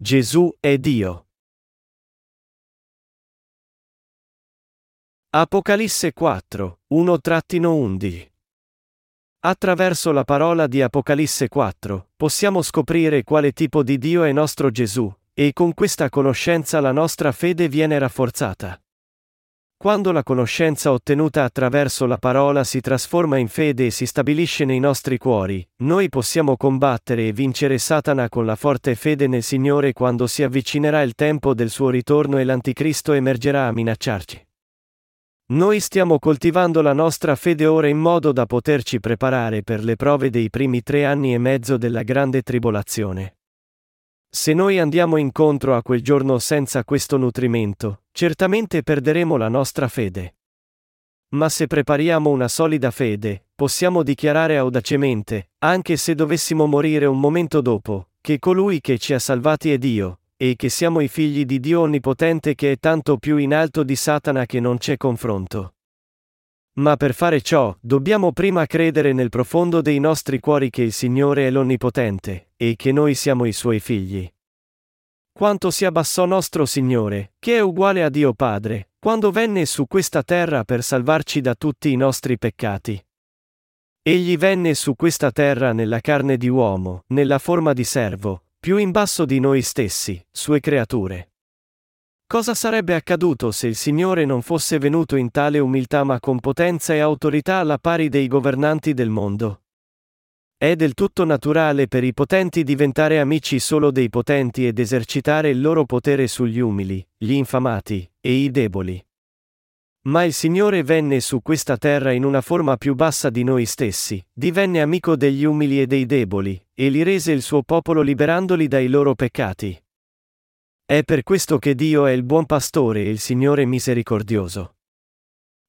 Gesù è Dio. Apocalisse 4, 1-11 Attraverso la parola di Apocalisse 4, possiamo scoprire quale tipo di Dio è nostro Gesù, e con questa conoscenza la nostra fede viene rafforzata. Quando la conoscenza ottenuta attraverso la parola si trasforma in fede e si stabilisce nei nostri cuori, noi possiamo combattere e vincere Satana con la forte fede nel Signore quando si avvicinerà il tempo del suo ritorno e l'Anticristo emergerà a minacciarci. Noi stiamo coltivando la nostra fede ora in modo da poterci preparare per le prove dei primi tre anni e mezzo della grande tribolazione. Se noi andiamo incontro a quel giorno senza questo nutrimento, certamente perderemo la nostra fede. Ma se prepariamo una solida fede, possiamo dichiarare audacemente, anche se dovessimo morire un momento dopo, che colui che ci ha salvati è Dio, e che siamo i figli di Dio Onnipotente che è tanto più in alto di Satana che non c'è confronto. Ma per fare ciò, dobbiamo prima credere nel profondo dei nostri cuori che il Signore è l'Onnipotente, e che noi siamo i Suoi figli. Quanto si abbassò nostro Signore, che è uguale a Dio Padre, quando venne su questa terra per salvarci da tutti i nostri peccati. Egli venne su questa terra nella carne di uomo, nella forma di servo, più in basso di noi stessi, sue creature. Cosa sarebbe accaduto se il Signore non fosse venuto in tale umiltà ma con potenza e autorità alla pari dei governanti del mondo? È del tutto naturale per i potenti diventare amici solo dei potenti ed esercitare il loro potere sugli umili, gli infamati, e i deboli. Ma il Signore venne su questa terra in una forma più bassa di noi stessi, divenne amico degli umili e dei deboli, e li rese il suo popolo liberandoli dai loro peccati. È per questo che Dio è il buon pastore e il Signore misericordioso.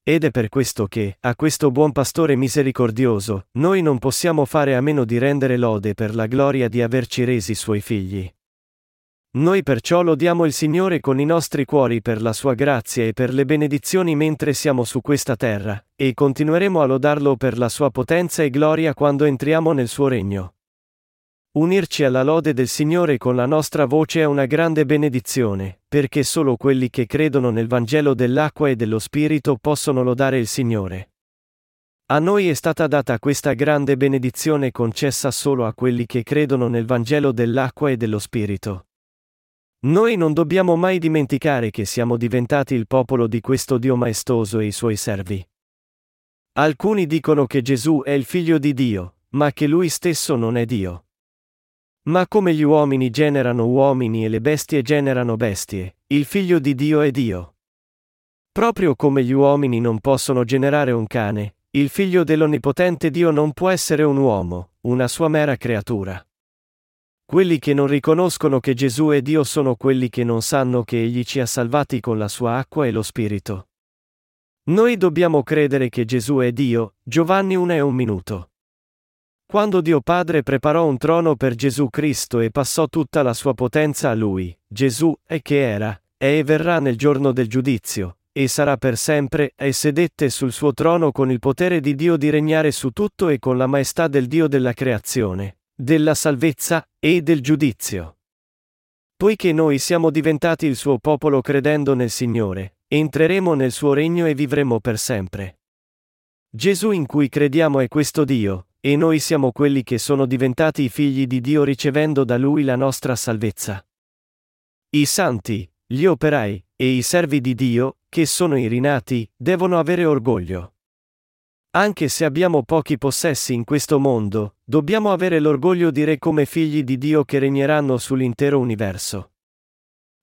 Ed è per questo che, a questo buon pastore misericordioso, noi non possiamo fare a meno di rendere lode per la gloria di averci resi suoi figli. Noi perciò lodiamo il Signore con i nostri cuori per la sua grazia e per le benedizioni mentre siamo su questa terra, e continueremo a lodarlo per la sua potenza e gloria quando entriamo nel suo regno. Unirci alla lode del Signore con la nostra voce è una grande benedizione, perché solo quelli che credono nel Vangelo dell'acqua e dello Spirito possono lodare il Signore. A noi è stata data questa grande benedizione concessa solo a quelli che credono nel Vangelo dell'acqua e dello Spirito. Noi non dobbiamo mai dimenticare che siamo diventati il popolo di questo Dio maestoso e i suoi servi. Alcuni dicono che Gesù è il figlio di Dio, ma che lui stesso non è Dio. Ma come gli uomini generano uomini e le bestie generano bestie, il figlio di Dio è Dio. Proprio come gli uomini non possono generare un cane, il figlio dell'Onnipotente Dio non può essere un uomo, una sua mera creatura. Quelli che non riconoscono che Gesù è Dio sono quelli che non sanno che Egli ci ha salvati con la sua acqua e lo Spirito. Noi dobbiamo credere che Gesù è Dio, Giovanni 1 e un minuto. Quando Dio Padre preparò un trono per Gesù Cristo e passò tutta la sua potenza a Lui, Gesù è che era, è e verrà nel giorno del giudizio, e sarà per sempre, e sedette sul suo trono con il potere di Dio di regnare su tutto e con la maestà del Dio della creazione, della salvezza, e del giudizio. Poiché noi siamo diventati il suo popolo credendo nel Signore, entreremo nel suo regno e vivremo per sempre. Gesù in cui crediamo è questo Dio, e noi siamo quelli che sono diventati i figli di Dio ricevendo da Lui la nostra salvezza. I santi, gli operai, e i servi di Dio, che sono i rinati, devono avere orgoglio. Anche se abbiamo pochi possessi in questo mondo, dobbiamo avere l'orgoglio di re come figli di Dio che regneranno sull'intero universo.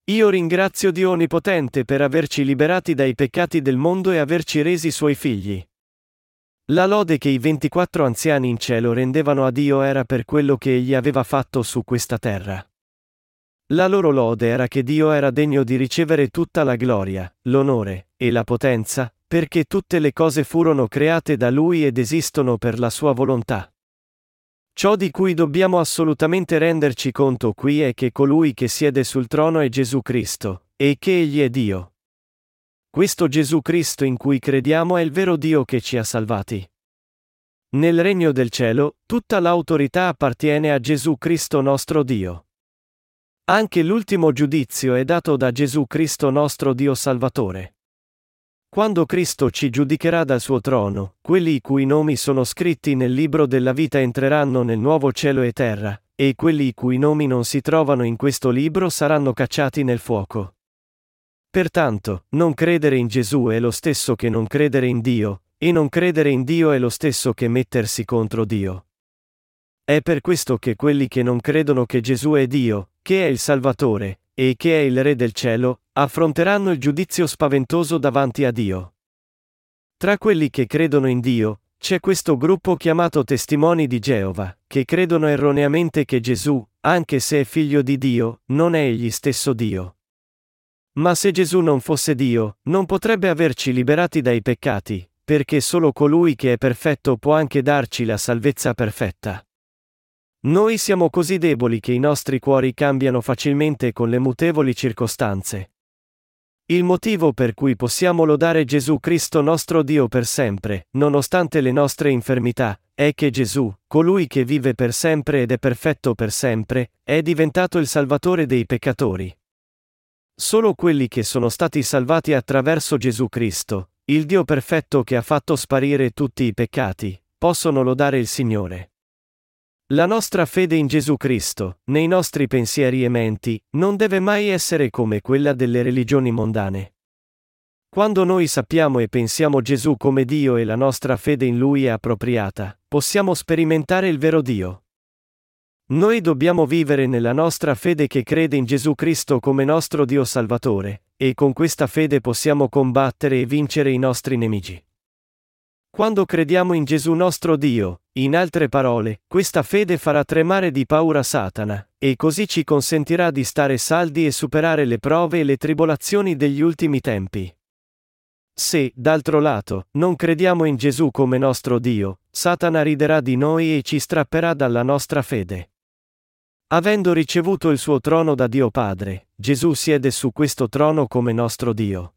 Io ringrazio Dio Onnipotente per averci liberati dai peccati del mondo e averci resi suoi figli. La lode che i 24 anziani in cielo rendevano a Dio era per quello che egli aveva fatto su questa terra. La loro lode era che Dio era degno di ricevere tutta la gloria, l'onore e la potenza, perché tutte le cose furono create da Lui ed esistono per la sua volontà. Ciò di cui dobbiamo assolutamente renderci conto qui è che colui che siede sul trono è Gesù Cristo, e che Egli è Dio. Questo Gesù Cristo in cui crediamo è il vero Dio che ci ha salvati. Nel regno del cielo, tutta l'autorità appartiene a Gesù Cristo nostro Dio. Anche l'ultimo giudizio è dato da Gesù Cristo nostro Dio Salvatore. Quando Cristo ci giudicherà dal suo trono, quelli i cui nomi sono scritti nel libro della vita entreranno nel nuovo cielo e terra, e quelli i cui nomi non si trovano in questo libro saranno cacciati nel fuoco. Pertanto, non credere in Gesù è lo stesso che non credere in Dio, e non credere in Dio è lo stesso che mettersi contro Dio. È per questo che quelli che non credono che Gesù è Dio, che è il Salvatore, e che è il Re del cielo, affronteranno il giudizio spaventoso davanti a Dio. Tra quelli che credono in Dio, c'è questo gruppo chiamato Testimoni di Geova, che credono erroneamente che Gesù, anche se è figlio di Dio, non è egli stesso Dio. Ma se Gesù non fosse Dio, non potrebbe averci liberati dai peccati, perché solo colui che è perfetto può anche darci la salvezza perfetta. Noi siamo così deboli che i nostri cuori cambiano facilmente con le mutevoli circostanze. Il motivo per cui possiamo lodare Gesù Cristo nostro Dio per sempre, nonostante le nostre infermità, è che Gesù, colui che vive per sempre ed è perfetto per sempre, è diventato il Salvatore dei peccatori. Solo quelli che sono stati salvati attraverso Gesù Cristo, il Dio perfetto che ha fatto sparire tutti i peccati, possono lodare il Signore. La nostra fede in Gesù Cristo, nei nostri pensieri e menti, non deve mai essere come quella delle religioni mondane. Quando noi sappiamo e pensiamo Gesù come Dio e la nostra fede in Lui è appropriata, possiamo sperimentare il vero Dio. Noi dobbiamo vivere nella nostra fede che crede in Gesù Cristo come nostro Dio Salvatore, e con questa fede possiamo combattere e vincere i nostri nemici. Quando crediamo in Gesù nostro Dio, in altre parole, questa fede farà tremare di paura Satana, e così ci consentirà di stare saldi e superare le prove e le tribolazioni degli ultimi tempi. Se, d'altro lato, non crediamo in Gesù come nostro Dio, Satana riderà di noi e ci strapperà dalla nostra fede. Avendo ricevuto il suo trono da Dio Padre, Gesù siede su questo trono come nostro Dio.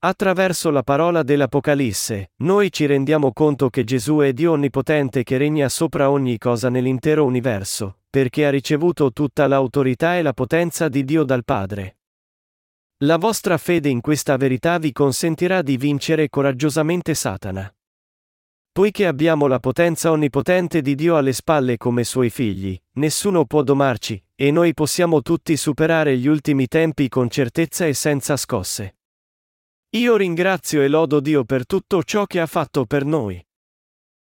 Attraverso la parola dell'Apocalisse, noi ci rendiamo conto che Gesù è Dio onnipotente che regna sopra ogni cosa nell'intero universo, perché ha ricevuto tutta l'autorità e la potenza di Dio dal Padre. La vostra fede in questa verità vi consentirà di vincere coraggiosamente Satana. Poiché abbiamo la potenza onnipotente di Dio alle spalle come suoi figli, nessuno può domarci, e noi possiamo tutti superare gli ultimi tempi con certezza e senza scosse. Io ringrazio e lodo Dio per tutto ciò che ha fatto per noi.